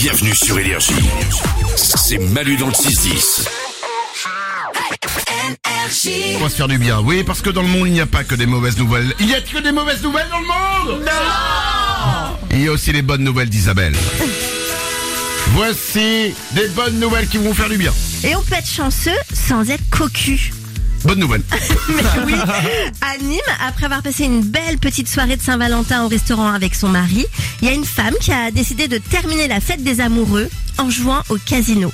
Bienvenue sur Énergie. C'est Manu dans le 6-10. On va se faire du bien. Oui, parce que dans le monde, il n'y a pas que des mauvaises nouvelles. Il y a que des mauvaises nouvelles dans le monde Non Il y a aussi les bonnes nouvelles d'Isabelle. Voici des bonnes nouvelles qui vont vous faire du bien. Et on peut être chanceux sans être cocu. Bonne nouvelle. Mais oui, à Nîmes, après avoir passé une belle petite soirée de Saint-Valentin au restaurant avec son mari, il y a une femme qui a décidé de terminer la fête des amoureux en jouant au casino.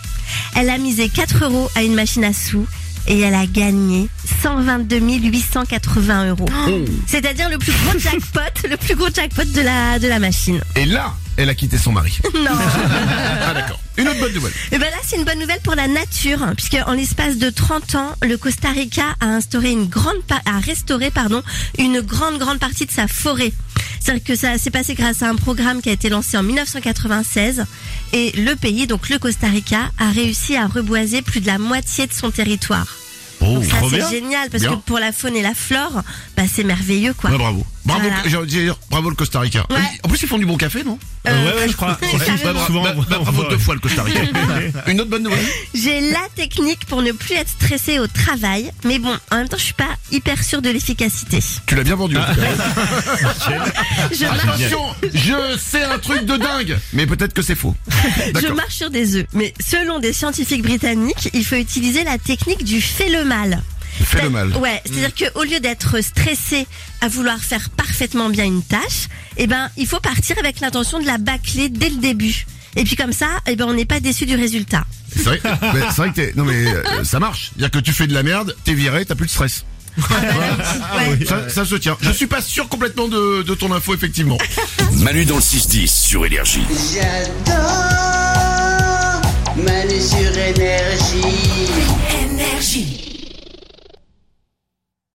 Elle a misé 4 euros à une machine à sous et elle a gagné 122 880 euros. C'est-à-dire le plus gros jackpot, le plus gros jackpot de la, de la machine. Et là, elle a quitté son mari. Non. Ah d'accord. Une autre bonne nouvelle. Et ben là, c'est une bonne nouvelle pour la nature, hein, puisque en l'espace de 30 ans, le Costa Rica a instauré une grande, a restauré, pardon, une grande, grande partie de sa forêt. C'est-à-dire que ça s'est passé grâce à un programme qui a été lancé en 1996 et le pays, donc le Costa Rica, a réussi à reboiser plus de la moitié de son territoire. Oh, Donc ça, trop c'est génial parce Bien. que pour la faune et la flore, bah, c'est merveilleux, quoi. Ouais, bravo. Bravo, Voilà. j'ai envie de dire, bravo le Costa Rica. Ouais. En plus, ils font du bon café, non Euh, ouais, ouais, je crois. Ouais. Bah, souvent, bah, bah, bravo ouais. deux fois le Costa Rica. Une autre bonne nouvelle J'ai la technique pour ne plus être stressée au travail, mais bon, en même temps, je suis pas hyper sûre de l'efficacité. Tu l'as bien vendu. Je Attention, je sais un truc de dingue, mais peut-être que c'est faux. je marche sur des œufs, mais selon des scientifiques britanniques, il faut utiliser la technique du fait le mal. Fais le mal. Ouais, c'est-à-dire que au lieu d'être stressé à vouloir faire parfaitement bien une tâche, eh ben, il faut partir avec l'intention de la bâcler dès le début. Et puis comme ça, eh ben, on n'est pas déçu du résultat. C'est vrai, c'est vrai que t'es, non mais euh, ça marche. C'est-à-dire que tu fais de la merde, t'es viré, t'as plus de stress. Ouais. Ça, ça se tient. Je suis pas sûr complètement de, de ton info effectivement. Manu dans le 6-10 sur Énergie. J'adore Manu sur. Énergie.